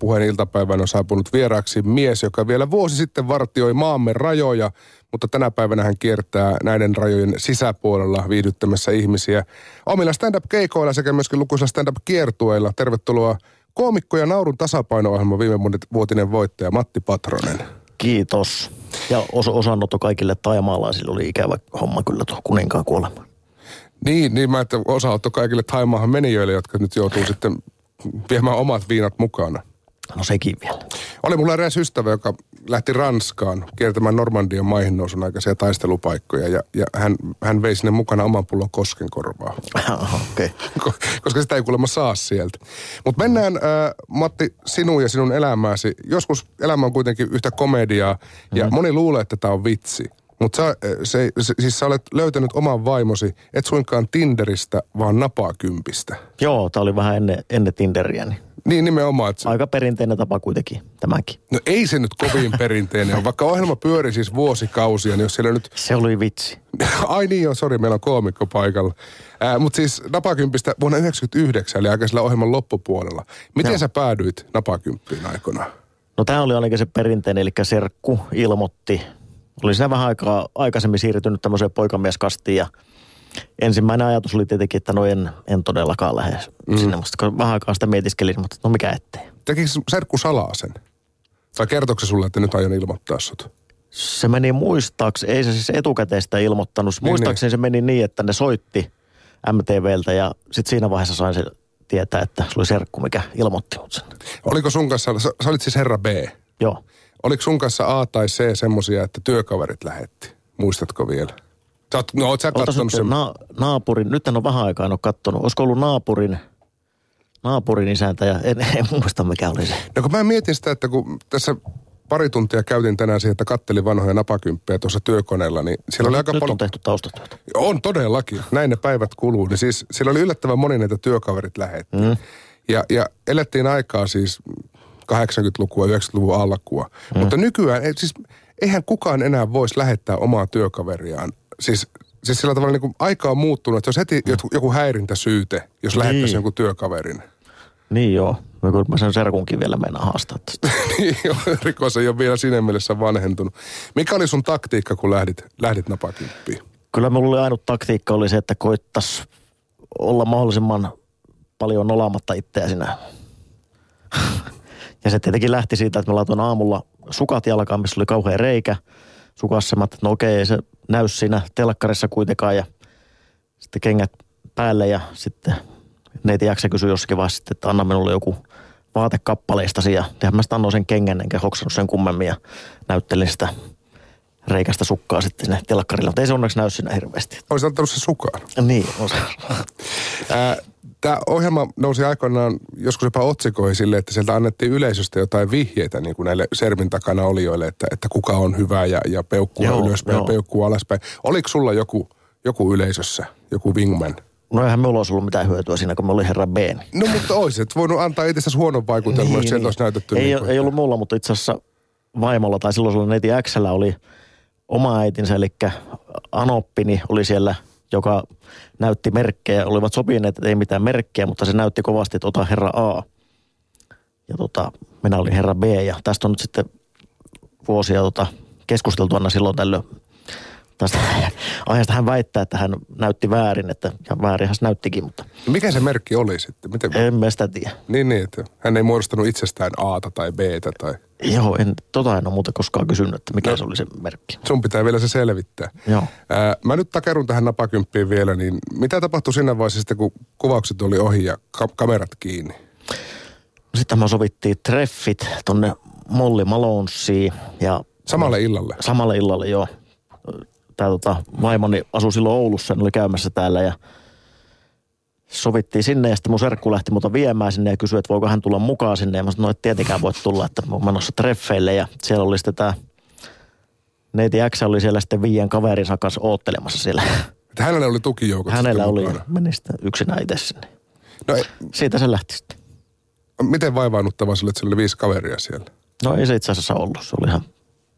Puheen iltapäivän on saapunut vieraaksi mies, joka vielä vuosi sitten vartioi maamme rajoja, mutta tänä päivänä hän kiertää näiden rajojen sisäpuolella viihdyttämässä ihmisiä omilla stand-up-keikoilla sekä myöskin lukuisilla stand-up-kiertueilla. Tervetuloa koomikko ja naurun tasapaino-ohjelman viime vuotinen voittaja Matti Patronen. Kiitos. Ja os- osanotto kaikille taimaalaisille oli ikävä homma kyllä tuo kuninkaan kuolema. Niin, niin mä että osanotto kaikille Taimaahan menijöille, jotka nyt joutuu sitten viemään omat viinat mukana. No sekin vielä. Oli mulla eräs ystävä, joka lähti Ranskaan kiertämään Normandian maihin nousun aikaisia taistelupaikkoja ja, ja hän, hän vei sinne mukana oman pullon koskenkorvaa. Okei. Okay. Koska sitä ei kuulemma saa sieltä. Mutta mennään, äh, Matti, sinun ja sinun elämääsi. Joskus elämä on kuitenkin yhtä komediaa ja mm. moni luulee, että tämä on vitsi. Mutta sä, se, se, siis sä olet löytänyt oman vaimosi, et suinkaan Tinderistä, vaan napakympistä. Joo, tää oli vähän ennen, ennen Tinderiä. Niin. Niin nimenomaan. Että... Aika perinteinen tapa kuitenkin, tämäkin. No ei se nyt kovin perinteinen ole. Vaikka ohjelma pyöri siis vuosikausia, niin jos siellä nyt... Se oli vitsi. Ai niin on, sori, meillä on koomikko paikalla. Äh, Mutta siis napakympistä vuonna 1999, eli aika sillä ohjelman loppupuolella. Miten no. sä päädyit napakymppiin aikoinaan? No tämä oli ainakin se perinteinen, eli serkku ilmoitti. Oli siinä vähän aikaa aikaisemmin siirtynyt tämmöiseen poikamieskastiin ja ensimmäinen ajatus oli tietenkin, että no en, en todellakaan lähde mm. sinne. Musta vähän aikaa sitä mietiskelin, mutta no mikä ettei. Tekikö serkku salaa sen? Tai kertoiko se sulle, että nyt aion ilmoittaa sut? Se meni muistaaksi, ei se siis etukäteistä ilmoittanut. Niin, Muistaakseni niin. se meni niin, että ne soitti MTVltä ja sitten siinä vaiheessa sain se tietää, että se oli serkku, mikä ilmoitti mut sen. Oliko sun kanssa, sä, sä olit siis herra B? Joo. Oliko sun kanssa A tai C semmosia, että työkaverit lähetti? Muistatko vielä? Sä oot, no oot sä kattonut sen? Na, naapurin, nyt en ole vähän aikaa en ole kattonut. Olisiko ollut naapurin, naapurin isäntä ja en, en muista mikä oli se. No kun mä mietin sitä, että kun tässä pari tuntia käytin tänään siihen, että kattelin vanhoja napakymppejä tuossa työkoneella, niin siellä no, oli aika nyt paljon... on tehty taustatyötä. On todellakin, näin ne päivät kuluu. Niin siis siellä oli yllättävän moni näitä työkaverit lähetti. Mm. Ja, ja elettiin aikaa siis 80-lukua, 90-luvun alkua. Mm. Mutta nykyään, siis eihän kukaan enää voisi lähettää omaa työkaveriaan. Siis, siis sillä tavalla niin kuin aika on muuttunut, että jos heti mm. joku häirintäsyyte, jos niin. lähettäisi jonkun työkaverin. Niin joo. Mä kyllä mä sen serkunkin vielä mennä haastaa tästä. niin joo, rikos ei ole vielä siinä mielessä vanhentunut. Mikä oli sun taktiikka, kun lähdit, lähdit napakymppiin? Kyllä mulla oli ainut taktiikka oli se, että koittas olla mahdollisimman paljon nolaamatta itseä sinä. ja se tietenkin lähti siitä, että mä laitoin aamulla sukat jalkaan, missä oli kauhean reikä sukassa. Mä että no okei, ei se näy siinä telkkarissa kuitenkaan ja sitten kengät päälle ja sitten neiti jaksa kysyä jossakin vaiheessa, että anna minulle joku vaatekappaleistasi ja mä sitten annoin sen kengän enkä hoksannut sen kummemmin ja näyttelin sitä reikästä sukkaa sitten sinne telkkarille, mutta ei se onneksi näy siinä hirveästi. Olisi antanut se sukaan. Niin, on se. Tämä ohjelma nousi aikoinaan joskus jopa otsikoihin sille, että sieltä annettiin yleisöstä jotain vihjeitä niin kuin näille sermin takana olijoille, että, että kuka on hyvä ja, ja peukkua joo, ylöspäin joo. ja peukkua alaspäin. Oliko sulla joku, joku yleisössä, joku wingman? No eihän minulla olisi ollut mitään hyötyä siinä, kun mä olin herra B. No mutta olisit voinut antaa itse huonon vaikutelman, niin, jos niin. olisi näytetty. Ei, niin kuin, ei ollut mulla, mutta itse asiassa vaimolla tai silloin sulla neiti Xllä oli oma äitinsä, eli Anoppini oli siellä, joka näytti merkkejä. Olivat sopineet, että ei mitään merkkejä, mutta se näytti kovasti, että ota herra A. Ja tota, minä olin herra B ja tästä on nyt sitten vuosia tota, keskusteltu aina silloin tällöin tästä aiheesta hän väittää, että hän näytti väärin, että, ja väärin hän näyttikin, mutta... Mikä se merkki oli sitten? Miten... En mä sitä tiedä. Niin, niin, että hän ei muodostanut itsestään Aata tai Btä tai... Joo, en, tota en ole muuta koskaan kysynyt, että mikä no, se oli se merkki. Sun pitää vielä se selvittää. Joo. Ää, mä nyt takerun tähän napakymppiin vielä, niin mitä tapahtui siinä vaiheessa sitten, kun kuvaukset oli ohi ja ka- kamerat kiinni? Sitten me sovittiin treffit tonne Molly Malonesiin ja... Samalle illalle? Samalle illalle, joo tämä tota, vaimoni asui silloin Oulussa, hän oli käymässä täällä ja sovittiin sinne ja sitten mun serkku lähti muuta viemään sinne ja kysyi, että voiko hän tulla mukaan sinne. Ja mä sanoin, no et tietenkään voi tulla, että mä menossa treffeille ja siellä oli sitten tämä neiti X oli siellä sitten viien kaverinsa kanssa oottelemassa siellä. Että hänellä oli tukijoukot Hänellä oli mukana. meni sitten yksinään itse sinne. No ei, Siitä se lähti sitten. Miten vaivaannuttavaa sulle, että siellä oli viisi kaveria siellä? No ei se itse asiassa ollut. Se oli ihan,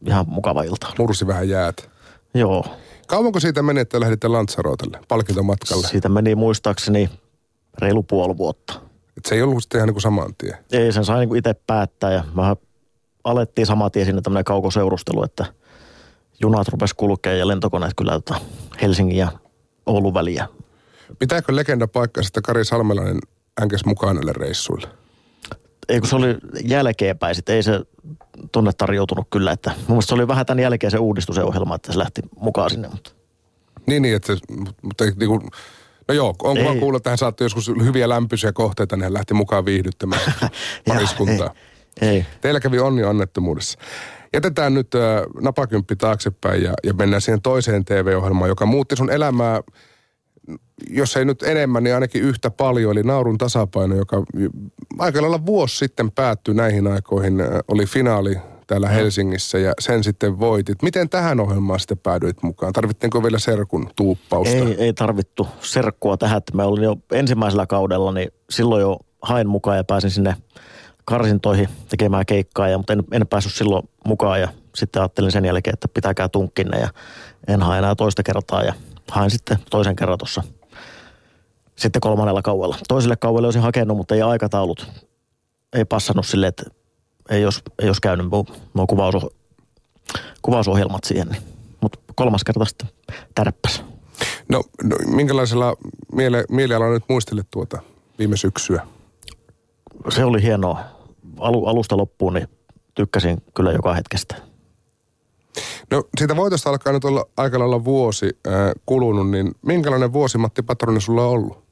ihan mukava ilta. Mursi vähän jäät. Joo. Kauanko siitä meni, että lähditte Lanzarotalle, palkintomatkalle? Siitä meni muistaakseni reilu puoli vuotta. Et se ei ollut sitten ihan niin kuin saman tien. Ei, sen sai niin itse päättää ja vähän alettiin saman tien sinne tämmöinen kaukoseurustelu, että junat rupes kulkea ja lentokoneet kyllä tota Helsingin ja Oulun väliä. Pitääkö legenda paikkaa, että Kari Salmelainen änkäs mukaan näille reissuille? Ei kun se oli jälkeenpäin, sitten ei se tonne tarjoutunut kyllä. Että, mun mielestä se oli vähän tämän jälkeen se ohjelma, että se lähti mukaan sinne. Mutta. Niin, niin, että, mutta niin kuin, no joo, on kuva kuulla, että hän saattoi joskus hyviä lämpöisiä kohteita, niin hän lähti mukaan viihdyttämään pariskuntaa. ei, ei. Teillä kävi onni onnettomuudessa. Jätetään nyt äh, napakymppi taaksepäin ja, ja mennään siihen toiseen TV-ohjelmaan, joka muutti sun elämää, jos ei nyt enemmän, niin ainakin yhtä paljon. Eli Naurun tasapaino, joka aika lailla vuosi sitten päättyi näihin aikoihin, äh, oli finaali täällä no. Helsingissä ja sen sitten voitit. Miten tähän ohjelmaan sitten päädyit mukaan? Tarvittiinko vielä serkun tuuppausta? Ei, ei tarvittu serkkua tähän. Mä olin jo ensimmäisellä kaudella, niin silloin jo hain mukaan ja pääsin sinne karsintoihin tekemään keikkaa, ja, mutta en, en päässyt silloin mukaan ja sitten ajattelin sen jälkeen, että pitääkää tunkkinne ja en hae enää toista kertaa ja hain sitten toisen kerran tuossa sitten kolmannella kauella. Toiselle kauelle olisin hakenut, mutta ei aikataulut, ei passannut sille, että ei olisi, ei olisi käynyt nuo kuvaus, kuvausohjelmat siihen. Niin. Mutta kolmas kerta sitten tärppäs. No, no minkälaisella miele, mielialalla nyt muistelet tuota viime syksyä? Se oli hienoa. Alu, alusta loppuun niin tykkäsin kyllä joka hetkestä. No siitä voitosta alkaa nyt olla aika lailla vuosi äh, kulunut, niin minkälainen vuosi Matti Patroni sulla on ollut?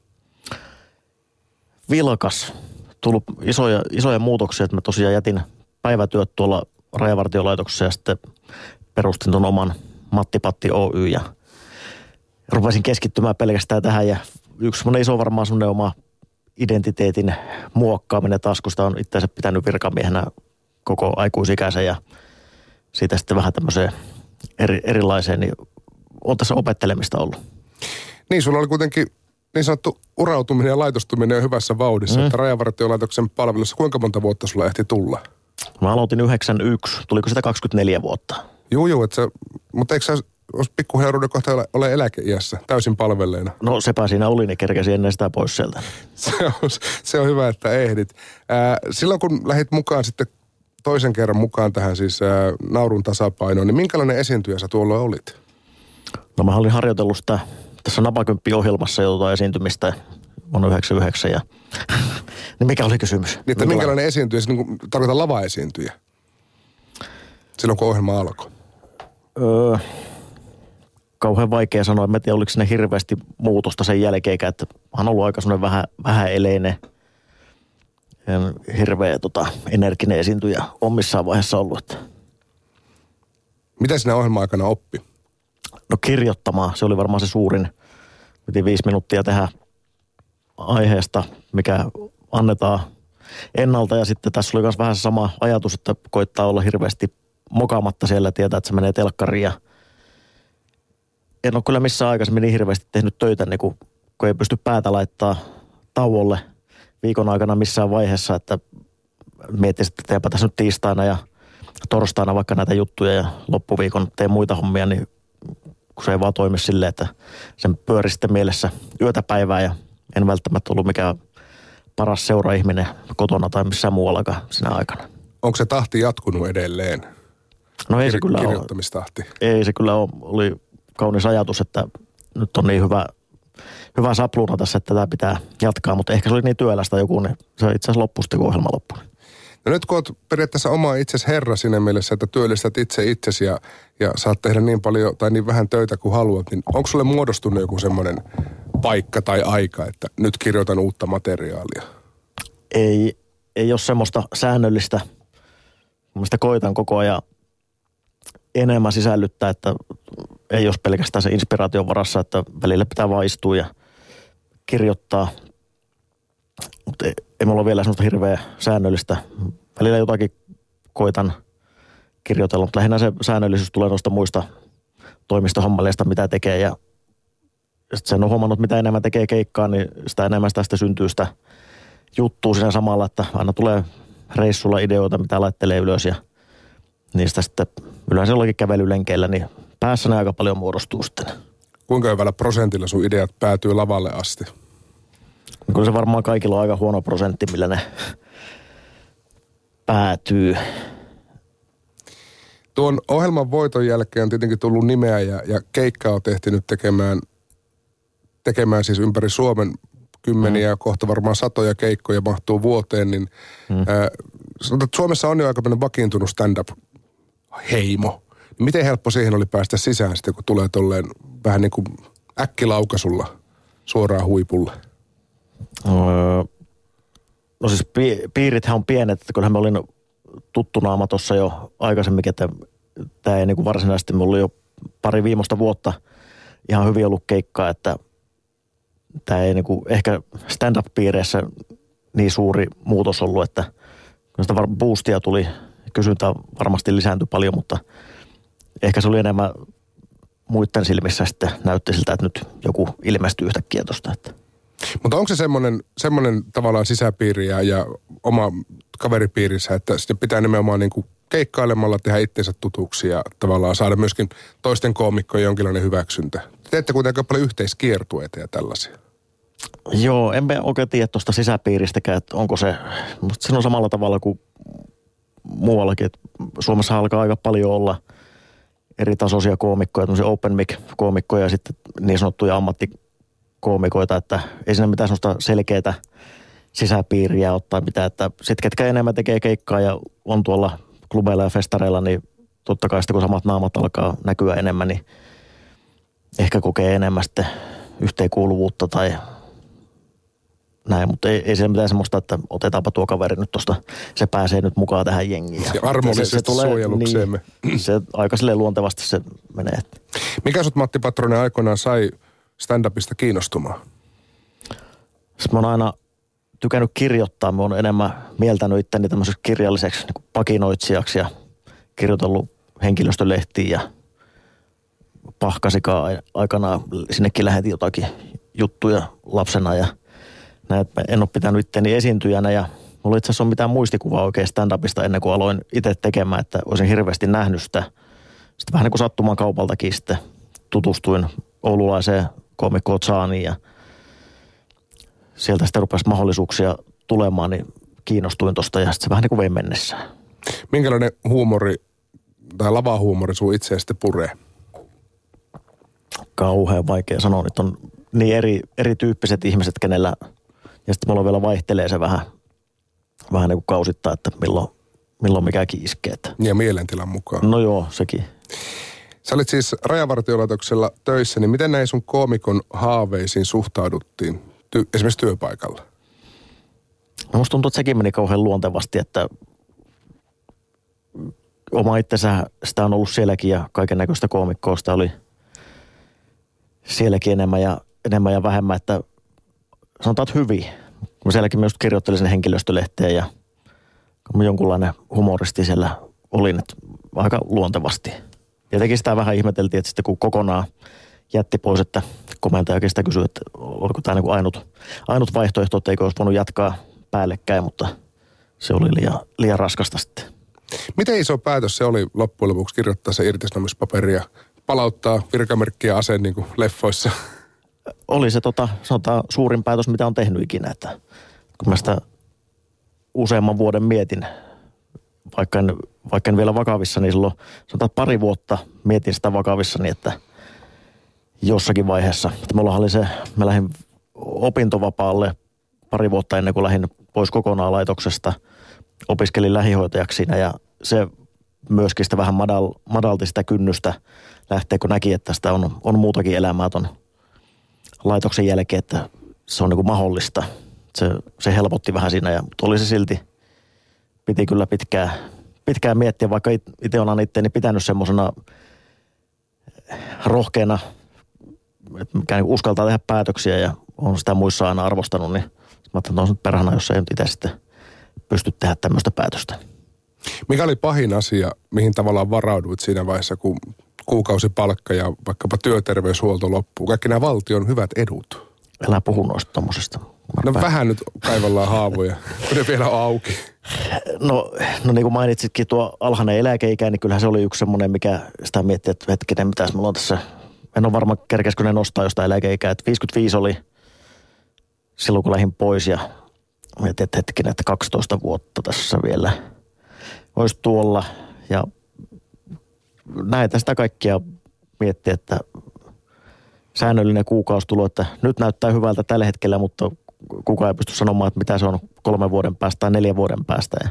Vilkas tullut isoja, isoja muutoksia, että mä tosiaan jätin päivätyöt tuolla rajavartiolaitoksessa ja sitten perustin tuon oman Matti Patti Oy ja rupesin keskittymään pelkästään tähän ja yksi semmoinen iso varmaan semmoinen oma identiteetin muokkaaminen taas, kun sitä on itse pitänyt virkamiehenä koko aikuisikäisen ja siitä sitten vähän tämmöiseen eri, erilaiseen, niin on tässä opettelemista ollut. Niin, sulla oli kuitenkin niin sanottu urautuminen ja laitostuminen on hyvässä vauhdissa, mm. että Rajavartiolaitoksen palvelussa kuinka monta vuotta sulla ehti tulla? Mä aloitin 91, tuliko sitä 24 vuotta? Joo, joo, että mutta eikö sä olisi pikkuherruuden kohta ole, ole eläkeiässä täysin palvelleena? No sepä siinä oli, niin kerkesi ennen sitä pois sieltä. se, on, se on hyvä, että ehdit. Ää, silloin kun lähdit mukaan sitten toisen kerran mukaan tähän siis ää, naurun tasapainoon, niin minkälainen esiintyjä sä tuolla olit? No mä olin harjoitellut sitä tässä Napakymppi-ohjelmassa joutua esiintymistä vuonna 99 ja niin mikä oli kysymys? Niin, että minkälainen esiintyjä, siis niin tarkoitan lava-esiintyjä, silloin kun ohjelma alkoi? Öö, kauhean vaikea sanoa. En tiedä, oliko sinne hirveästi muutosta sen jälkeen, että on ollut aika semmoinen vähän, vähän eleinen, hirveä tota, energinen esiintyjä on missään vaiheessa ollut. Että. Mitä sinä ohjelma aikana oppi? No kirjoittamaan, se oli varmaan se suurin. Piti viisi minuuttia tehdä aiheesta, mikä annetaan ennalta. Ja sitten tässä oli myös vähän sama ajatus, että koittaa olla hirveästi mokaamatta siellä tietää, että se menee telkkariin. Ja en ole kyllä missään aikaisemmin niin hirveästi tehnyt töitä, niin kun, kun ei pysty päätä laittaa tauolle viikon aikana missään vaiheessa, että miettisin, että teenpä tässä nyt tiistaina ja torstaina vaikka näitä juttuja ja loppuviikon teen muita hommia, niin kun se ei vaan toimi silleen, että sen pyöri sitten mielessä yötä päivää ja en välttämättä ollut mikään paras seuraihminen kotona tai missään muuallakaan sinä aikana. Onko se tahti jatkunut edelleen? No ei se kyllä ole. Ei se kyllä ole. Oli kaunis ajatus, että nyt on niin hyvä, hyvä sapluuna tässä, että tätä pitää jatkaa, mutta ehkä se oli niin työlästä joku, niin se itse asiassa loppui sitten, kun ohjelma loppui. No nyt kun olet periaatteessa oma itsesi herra siinä mielessä, että työllistät itse itsesi ja, ja saat tehdä niin paljon tai niin vähän töitä kuin haluat, niin onko sulle muodostunut joku semmoinen paikka tai aika, että nyt kirjoitan uutta materiaalia? Ei, ei ole semmoista säännöllistä. Mielestäni koitan koko ajan enemmän sisällyttää, että ei ole pelkästään se inspiraation varassa, että välillä pitää vaan istua ja kirjoittaa. Mutta ei, ei mulla ole vielä semmoista hirveä säännöllistä. Välillä jotakin koitan kirjoitella, mutta lähinnä se säännöllisyys tulee noista muista toimistohommaleista, mitä tekee. Ja sitten sen on huomannut, mitä enemmän tekee keikkaa, niin sitä enemmän tästä syntyy sitä juttua siinä samalla, että aina tulee reissulla ideoita, mitä laittelee ylös ja niistä sitten yleensä jollakin kävelylenkeillä, niin päässä ne aika paljon muodostuu sitten. Kuinka hyvällä prosentilla sun ideat päätyy lavalle asti? Kyllä se varmaan kaikilla on aika huono prosentti, millä ne päätyy. Tuon ohjelman voiton jälkeen on tietenkin tullut nimeä ja, ja keikkaa on tehty nyt tekemään, tekemään siis ympäri Suomen kymmeniä, mm. kohta varmaan satoja keikkoja mahtuu vuoteen, niin mm. ää, sanotaan, että Suomessa on jo aika vakiintunut stand-up-heimo. Miten helppo siihen oli päästä sisään sitten, kun tulee tolleen vähän niin kuin äkkilaukasulla suoraan huipulle? Öö, no siis pi- piirithän on pienet, että kyllähän me olin tuttu naama tuossa jo aikaisemmin, että tämä ei niin kuin varsinaisesti, mulla oli jo pari viimeistä vuotta ihan hyvin ollut keikkaa, että tämä ei niin kuin ehkä stand-up-piireissä niin suuri muutos ollut, että sitä boostia tuli, kysyntä varmasti lisääntyi paljon, mutta ehkä se oli enemmän muiden silmissä sitten näytti siltä, että nyt joku ilmestyy yhtäkkiä tuosta. Että. Mutta onko se semmoinen, semmoinen tavallaan sisäpiiri ja, ja oma kaveripiirissä, että sitten pitää nimenomaan niin kuin keikkailemalla tehdä itsensä tutuksi ja tavallaan saada myöskin toisten koomikkojen jonkinlainen hyväksyntä. Teette kuitenkin paljon yhteiskiertueita ja tällaisia. Joo, en oikein tiedä tuosta sisäpiiristäkään, että onko se, mutta se on samalla tavalla kuin muuallakin, että Suomessa alkaa aika paljon olla eri tasoisia koomikkoja, tämmöisiä open mic-koomikkoja ja sitten niin sanottuja ammattikoomikoita, että ei siinä mitään sellaista selkeää sisäpiiriä ottaa mitään, että sitten ketkä enemmän tekee keikkaa ja on tuolla klubeilla ja festareilla, niin totta kai sitten kun samat naamat alkaa näkyä enemmän, niin ehkä kokee enemmän sitten yhteenkuuluvuutta tai näin, mutta ei, ei se mitään semmoista, että otetaanpa tuo kaveri nyt tuosta, se pääsee nyt mukaan tähän jengiin. Ja armollisesti se, se tulee, suojelukseemme. Niin, se aika sille luontevasti se menee. Mikä sut Matti Patronen aikoinaan sai stand-upista kiinnostumaan? Sitten mä oon aina tykännyt kirjoittaa. Mä oon enemmän mieltänyt itteni tämmöiseksi kirjalliseksi niin pakinoitsijaksi ja kirjoitellut henkilöstölehtiin ja pahkasikaan aikanaan sinnekin lähetin jotakin juttuja lapsena ja – näin, että en ole pitänyt itteni esiintyjänä ja mulla itse asiassa on mitään muistikuvaa oikein stand-upista ennen kuin aloin itse tekemään, että olisin hirveästi nähnyt sitä. Sitten vähän niin kuin sattuman kaupaltakin sitten tutustuin oululaiseen komikko Zaaniin ja sieltä sitten rupesi mahdollisuuksia tulemaan, niin kiinnostuin tuosta ja sitten se vähän niin kuin vei mennessä. Minkälainen huumori tai lavahuumori sun itse sitten puree? Kauhean vaikea sanoa. Nyt on niin eri, erityyppiset ihmiset, kenellä – ja sitten mulla vielä vaihtelee se vähän, vähän niin kuin kausittaa, että milloin, milloin mikäkin iskee. Ja mielentilan mukaan. No joo, sekin. Sä olit siis rajavartiolaitoksella töissä, niin miten näin sun koomikon haaveisiin suhtauduttiin ty- esimerkiksi työpaikalla? No musta tuntuu, että sekin meni kauhean luontevasti, että oma itsensä sitä on ollut sielläkin ja kaiken näköistä koomikkoa sitä oli sielläkin enemmän ja, enemmän ja vähemmän, että sanotaan, että hyvin. Mä sielläkin myös kirjoittelin sen henkilöstölehteen ja jonkunlainen humoristi siellä olin, että aika luontevasti. Tietenkin sitä vähän ihmeteltiin, että sitten kun kokonaan jätti pois, että komentajakin sitä kysyi, että oliko tämä niin ainut, ainut vaihtoehto, että eikö olisi voinut jatkaa päällekkäin, mutta se oli liian, liian raskasta sitten. Miten iso päätös se oli loppujen lopuksi kirjoittaa se irtisanomispaperia, palauttaa virkamerkkiä aseen niin kuin leffoissa? Oli se tota, sanotaan, suurin päätös, mitä on tehnyt ikinä. Että kun mä sitä useamman vuoden mietin, vaikka en, vaikka en vielä vakavissa, niin silloin sanotaan pari vuotta mietin sitä vakavissa, niin että jossakin vaiheessa. Että mulla oli se, mä lähdin opintovapaalle pari vuotta ennen kuin lähdin pois kokonaan laitoksesta. Opiskelin lähihoitajaksi siinä ja se myöskin sitä vähän madal, madalti sitä kynnystä lähteä, kun näki, että sitä on, on muutakin elämää ton laitoksen jälkeen, että se on niin kuin mahdollista. Se, se helpotti vähän siinä, ja, oli se silti, piti kyllä pitkään, pitkään miettiä, vaikka itse olen itseäni pitänyt semmoisena rohkeana, että niin uskaltaa tehdä päätöksiä ja on sitä muissa aina arvostanut, niin mä että on perhana, jos ei nyt itse sitten pysty tehdä tämmöistä päätöstä. Mikä oli pahin asia, mihin tavallaan varauduit siinä vaiheessa, kun kuukausipalkka ja vaikkapa työterveyshuolto loppuu. Kaikki nämä valtion hyvät edut. Älä puhu noista tommosesta. No vähän nyt kaivallaan haavoja, kun ne vielä on auki. No, no niin kuin mainitsitkin tuo alhainen eläkeikä, niin kyllähän se oli yksi semmoinen, mikä sitä miettii, että hetkinen, mitäs mulla on tässä. En ole varma, kerkeskö ne nostaa jostain eläkeikää. Että 55 oli silloin kun lähdin pois ja mietin, että hetkinen, että 12 vuotta tässä vielä olisi tuolla. Ja näitä sitä kaikkia miettiä, että säännöllinen kuukausi tulo, että nyt näyttää hyvältä tällä hetkellä, mutta kukaan ei pysty sanomaan, että mitä se on kolmen vuoden päästä tai neljän vuoden päästä. Ja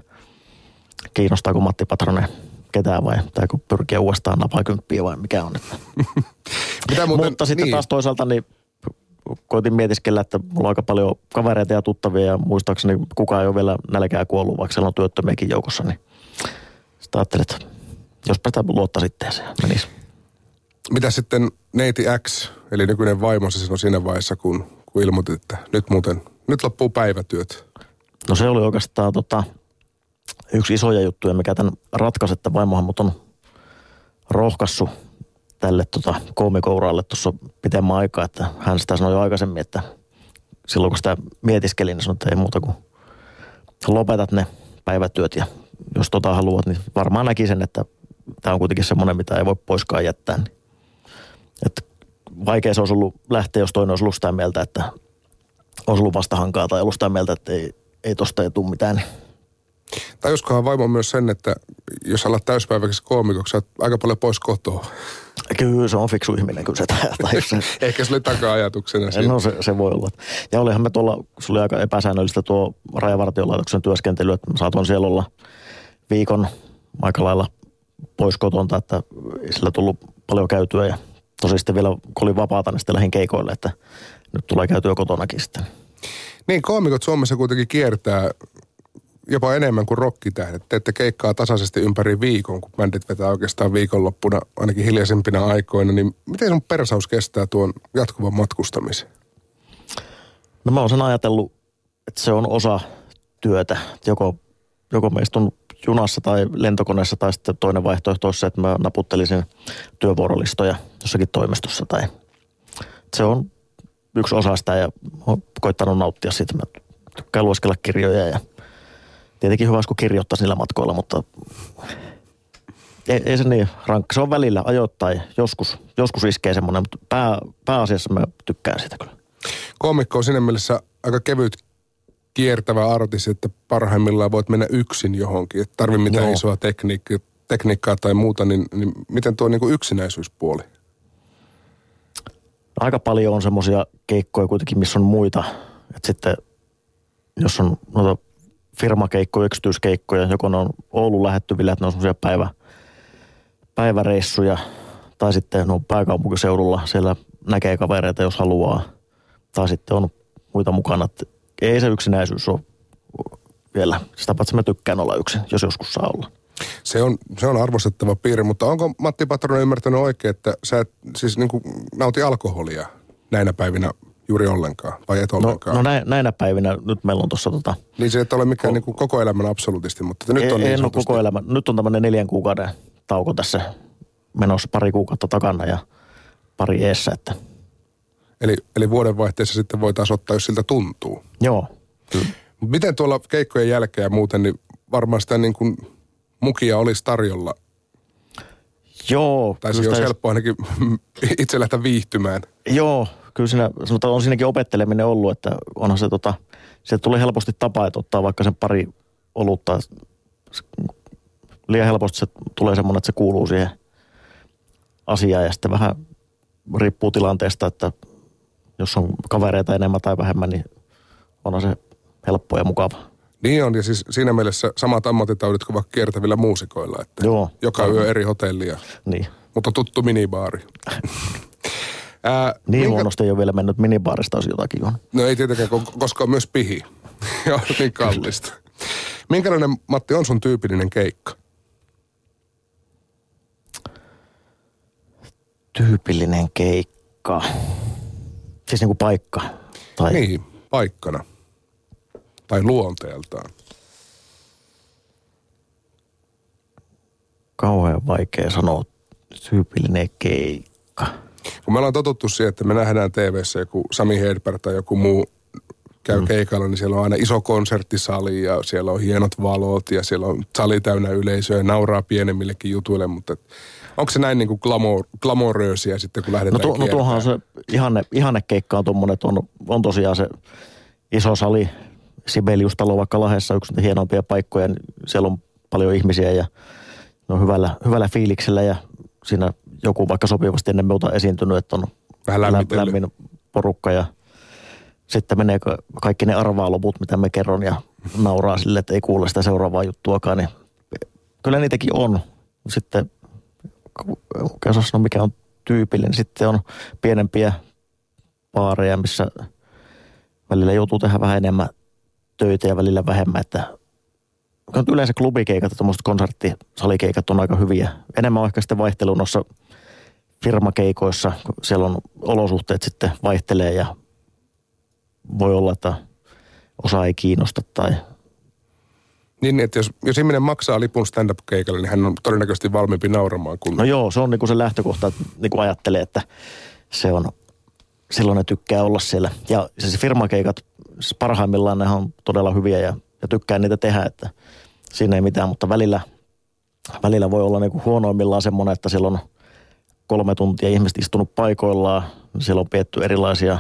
kiinnostaako Matti Patronen ketään vai pitääkö pyrkiä uudestaan napakymppiä vai mikä on. Että. mitä muuten, Mutta sitten niin. taas toisaalta niin koitin mietiskellä, että mulla on aika paljon kavereita ja tuttavia ja muistaakseni kukaan ei ole vielä nälkää kuollut, vaikka siellä on työttömiäkin joukossa, niin ajattelin, että jospa sitä luotta sitten se menisi. Mitä sitten neiti X, eli nykyinen vaimosi silloin siinä vaiheessa, kun, kun ilmoitit, että nyt muuten, nyt loppuu päivätyöt? No se oli oikeastaan tota, yksi isoja juttuja, mikä tämän ratkaisi, että vaimohan mut on rohkassu tälle tota, koomikouralle tuossa pitemmän aikaa, että hän sitä sanoi jo aikaisemmin, että silloin kun sitä mietiskelin, niin sanoi, että ei muuta kuin lopetat ne päivätyöt ja jos tota haluat, niin varmaan näkisin, että tämä on kuitenkin semmoinen, mitä ei voi poiskaan jättää. Niin. Että vaikea se olisi ollut lähteä, jos toinen olisi ollut sitä mieltä, että olisi ollut vastahankaa tai ollut sitä mieltä, että ei, ei tosta ei tule mitään. Tajuskohan vaimo myös sen, että jos alat täyspäiväksi koomikoksi, sä aika paljon pois kotoa. Kyllä se on fiksu ihminen, kyllä se, tai se Ehkä se oli taka-ajatuksena siinä. No se, se, voi olla. Ja olihan me tuolla, se oli aika epäsäännöllistä tuo rajavartiolaitoksen työskentely, että mä saatoin siellä olla viikon aika lailla pois kotonta, että sillä tullut paljon käytyä ja tosi sitten vielä kun oli vapaata, niin sitten lähdin keikoille, että nyt tulee käytyä kotonakin sitten. Niin, koomikot Suomessa kuitenkin kiertää jopa enemmän kuin rokkitähdet. Teette keikkaa tasaisesti ympäri viikon, kun bändit vetää oikeastaan viikonloppuna, ainakin hiljaisempina aikoina. Niin miten sun persaus kestää tuon jatkuvan matkustamisen? No mä oon sen ajatellut, että se on osa työtä. Joko, joko meistä on junassa tai lentokoneessa tai sitten toinen vaihtoehto olisi se, että mä naputtelisin työvuorolistoja jossakin toimistossa tai se on yksi osa sitä ja olen koittanut nauttia siitä. Mä tykkään lueskella kirjoja ja tietenkin hyvä, kun kirjoittaa niillä matkoilla, mutta ei, ei se niin rankka. Se on välillä ajoittain, joskus, joskus iskee semmoinen, mutta pää, pääasiassa mä tykkään sitä kyllä. Koomikko on siinä mielessä aika kevyt kiertävä artisti, että parhaimmillaan voit mennä yksin johonkin. Et tarvi mitään Joo. isoa tekniikkaa, tekniikkaa tai muuta, niin, niin miten tuo niin kuin yksinäisyyspuoli? Aika paljon on semmoisia keikkoja kuitenkin, missä on muita. Että sitten jos on noita firmakeikkoja, yksityiskeikkoja, joko ne on Oulun lähettyvillä, että ne on semmoisia päivä, päiväreissuja, tai sitten ne on pääkaupunkiseudulla, siellä näkee kavereita, jos haluaa, tai sitten on muita mukana. Että ei se yksinäisyys ole vielä. Sitä paitsi mä tykkään olla yksin, jos joskus saa olla. Se on, se on arvostettava piirre, mutta onko Matti Patronen ymmärtänyt oikein, että sä et siis niin kuin nauti alkoholia näinä päivinä juuri ollenkaan, vai et no, ollenkaan? No, no näinä päivinä, nyt meillä on tuossa tota... Niin se et ole mikään ko- niin kuin koko elämän absolutisti, mutta nyt on niin en sanotusti... koko elämä. Nyt on tämmöinen neljän kuukauden tauko tässä menossa pari kuukautta takana ja pari eessä, että... Eli, eli vuodenvaihteessa sitten voitaisiin ottaa, jos siltä tuntuu. Joo, kyllä. Miten tuolla keikkojen jälkeen ja muuten, niin varmaan sitä niin kuin mukia olisi tarjolla. Joo. Tai se olisi helppo ainakin itse lähteä viihtymään. Joo, kyllä siinä, sanotaan, on siinäkin opetteleminen ollut, että onhan se tota, se tuli helposti tapa, että ottaa vaikka sen pari olutta. Liian helposti se tulee semmoinen, että se kuuluu siihen asiaan ja sitten vähän riippuu tilanteesta, että jos on kavereita enemmän tai vähemmän, niin onhan se helppo ja mukava. Niin on, ja siis siinä mielessä samat ammattitaudit kuin vaikka kiertävillä muusikoilla, että Joo, joka yö eri hotellia. Niin. Mutta tuttu minibaari. Ää, niin minkä... huonosti ei ole vielä mennyt minibaarista olisi jotakin on. No ei tietenkään, koska on myös pihi. ja niin kallista. Minkälainen, Matti, on sun tyypillinen keikka? Tyypillinen keikka. Siis niin kuin paikka? Tai... Niin, paikkana. Tai luonteeltaan. Kauhean vaikea sanoa tyypillinen keikka kun me ollaan totuttu siihen, että me nähdään tv joku Sami Hedberg tai joku muu käy mm. keikalla, niin siellä on aina iso konserttisali ja siellä on hienot valot ja siellä on sali täynnä yleisöä ja nauraa pienemmillekin jutuille, mutta onko se näin niin kuin glamour, sitten, kun lähdetään No, tu, no tuohan se ihanne, ihanne keikka on tuommoinen, että on, on tosiaan se iso sali, Sibelius-talo vaikka Lahdessa, yksi hienompia paikkoja, niin siellä on paljon ihmisiä ja ne on hyvällä, hyvällä fiiliksellä ja siinä joku vaikka sopivasti ennen muuta esiintynyt, että on Vähän lämmin porukka ja sitten menee ka- kaikki ne arvaaloput, mitä me kerron ja nauraa sille, että ei kuule sitä seuraavaa juttuakaan, niin kyllä niitäkin on. Sitten, osaa sanoa, mikä on tyypillinen, sitten on pienempiä baareja, missä välillä joutuu tehdä vähän enemmän töitä ja välillä vähemmän, että yleensä klubikeikat ja tuommoiset konserttisalikeikat on aika hyviä. Enemmän on ehkä sitten vaihtelu noissa firmakeikoissa, kun siellä on olosuhteet sitten vaihtelee ja voi olla, että osa ei kiinnosta tai Niin, että jos, jos ihminen maksaa lipun stand-up-keikalle, niin hän on todennäköisesti valmiimpi nauramaan kuin... No joo, se on niinku se lähtökohta, että niinku ajattelee, että se on, silloin ne tykkää olla siellä. Ja se firmakeikat, siis parhaimmillaan ne on todella hyviä ja, ja tykkää niitä tehdä, että siinä ei mitään, mutta välillä, välillä voi olla niinku huonoimmillaan semmoinen, että siellä on kolme tuntia ihmiset istunut paikoillaan, siellä on pietty erilaisia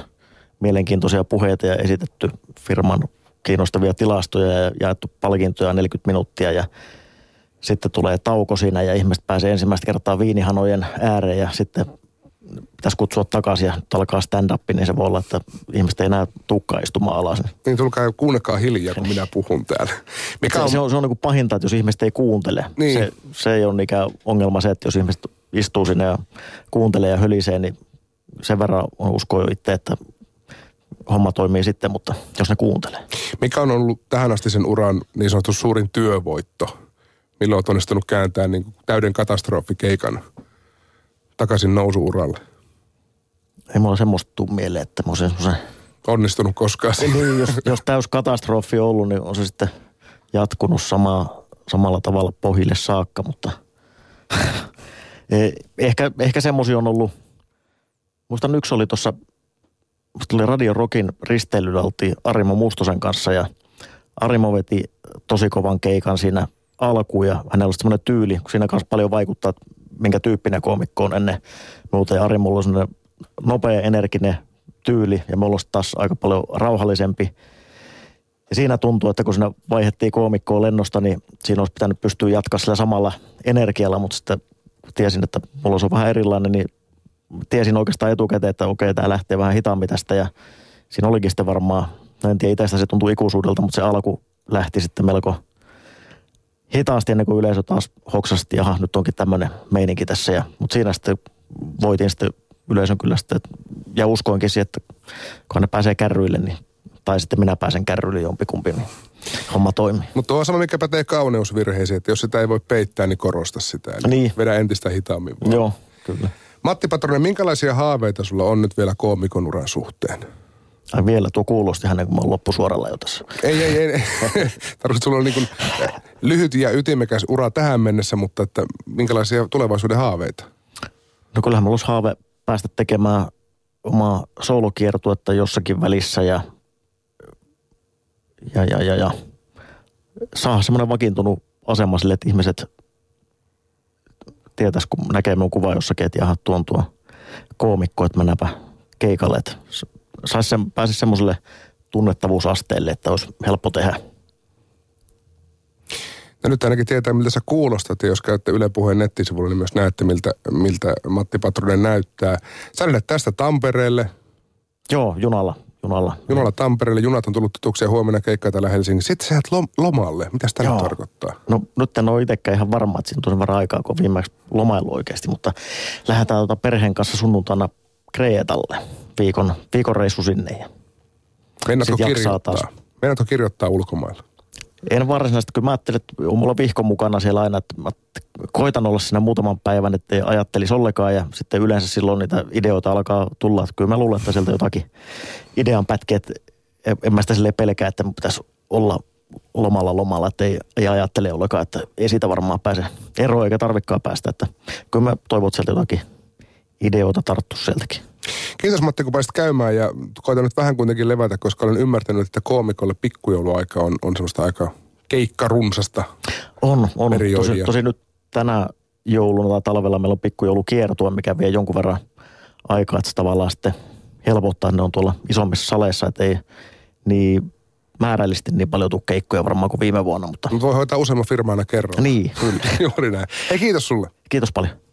mielenkiintoisia puheita ja esitetty firman kiinnostavia tilastoja ja jaettu palkintoja 40 minuuttia ja sitten tulee tauko siinä ja ihmiset pääsee ensimmäistä kertaa viinihanojen ääreen ja sitten pitäisi kutsua takaisin ja nyt alkaa stand-up, niin se voi olla, että ihmiset ei enää tukkaa istumaan alas. Niin tulkaa ja kuunnelkaa hiljaa, kun minä puhun täällä. Mikä Se, on, se on, se on niin kuin pahinta, että jos ihmiset ei kuuntele. Niin. Se, se ei ole mikään ongelma se, että jos ihmiset istuu sinne ja kuuntelee ja hölisee, niin sen verran on usko jo itse, että homma toimii sitten, mutta jos ne kuuntelee. mikä on ollut tähän asti sen uran niin sanottu suurin työvoitto? Milloin olet onnistunut kääntää niin täyden katastrofikeikan takaisin nousuuralle? Ei mulla semmoista tuu mieleen, että mä olisin semmoisen Onnistunut koskaan? Niin, jos, jos täys katastrofi on ollut, niin on se sitten jatkunut sama, samalla tavalla pohjille saakka, mutta Eh, ehkä, ehkä semmoisia on ollut. Muistan yksi oli tuossa, musta oli Radio Rockin risteilyllä, oltiin Arimo Mustosen kanssa ja Arimo veti tosi kovan keikan siinä alkuun ja hänellä oli semmoinen tyyli, kun siinä kanssa paljon vaikuttaa, että minkä tyyppinen koomikko on ennen muuta. Ja Arimolla on semmoinen nopea, energinen tyyli ja me ollaan taas aika paljon rauhallisempi. Ja siinä tuntuu, että kun siinä vaihdettiin koomikkoa lennosta, niin siinä olisi pitänyt pystyä jatkaa sillä samalla energialla, mutta sitten kun tiesin, että mulla on vähän erilainen, niin tiesin oikeastaan etukäteen, että okei, tämä lähtee vähän hitaammin tästä ja siinä olikin sitten varmaan, no en tiedä itsestä se tuntui ikuisuudelta, mutta se alku lähti sitten melko hitaasti ennen kuin yleisö taas hoksasti, jaha, nyt onkin tämmöinen meininki tässä. Ja, mutta siinä sitten voitin sitten yleisön kyllä sitten, ja uskoinkin siihen, että kun ne pääsee kärryille, niin, tai sitten minä pääsen kärryille jompikumpi, niin homma toimii. Mutta on sama, mikä pätee kauneusvirheisiin, että jos sitä ei voi peittää, niin korosta sitä. Eli Niin. Vedä entistä hitaammin. vaan. Joo, kyllä. Matti Patronen, minkälaisia haaveita sulla on nyt vielä koomikon uran suhteen? Ai vielä tuo kuulosti hänen, kun mä oon loppusuoralla jo tässä. Ei, ei, ei. Tarkoitus sulla on niin kuin lyhyt ja ytimekäs ura tähän mennessä, mutta että minkälaisia tulevaisuuden haaveita? No kyllähän mulla olisi haave päästä tekemään omaa soolokiertuetta jossakin välissä ja, ja, ja, ja, ja saa semmoinen vakiintunut asema sille, että ihmiset tietäis, kun näkee mun kuva jossakin, että jaha, tuon tuo koomikko, että mennäänpä keikalle. Että sais sen, pääsisi semmoiselle tunnettavuusasteelle, että olisi helppo tehdä. Ja nyt ainakin tietää, miltä sä kuulostat. Ja jos käytte Yle Puheen nettisivuilla, niin myös näette, miltä, miltä Matti Patronen näyttää. Sä tästä Tampereelle. Joo, junalla, junalla. Junalla Tampereelle. Junat on tullut tutuksi ja huomenna keikkaa täällä Helsingissä. Sitten sä lom- lomalle. Mitä tämä Joo. tarkoittaa? No nyt en ole itsekään ihan varma, että siinä on sen verran aikaa, kun viimeksi lomailu oikeasti, mutta lähdetään tuota perheen kanssa sunnuntaina Kreetalle viikon, viikon reissu sinne. Ja jaksaa kirjoittaa? taas. Meinaatko kirjoittaa ulkomailla? En varsinaisesti, kun mä ajattelin, että on mulla vihko mukana siellä aina, että mä koitan olla siinä muutaman päivän, ettei ajattelisi ollenkaan ja sitten yleensä silloin niitä ideoita alkaa tulla. Että kyllä mä luulen, että sieltä jotakin idean pätkiä, että en- mä sitä silleen pelkää, että pitäisi olla lomalla lomalla, että ei, ei ajattele ollenkaan, että ei siitä varmaan pääse eroon eikä tarvikaan päästä. Että kyllä mä toivon, että sieltä jotakin ideoita tarttu sieltäkin. Kiitos Matti, kun pääsit käymään ja koitan nyt vähän kuitenkin levätä, koska olen ymmärtänyt, että koomikolle pikkujouluaika on, on semmoista aika keikkarunsasta. On, on. Tosi, tosi nyt tänä jouluna tai talvella meillä on pikkujoulukiertue, mikä vie jonkun verran aikaa, että se tavallaan sitten helpottaa, että ne on tuolla isommissa saleissa, että ei niin määrällisesti niin paljon tuu keikkoja varmaan kuin viime vuonna, mutta voi hoitaa useamman firmaa aina kerralla. niin, kyllä. Juuri näin. Hei kiitos sulle. Kiitos paljon.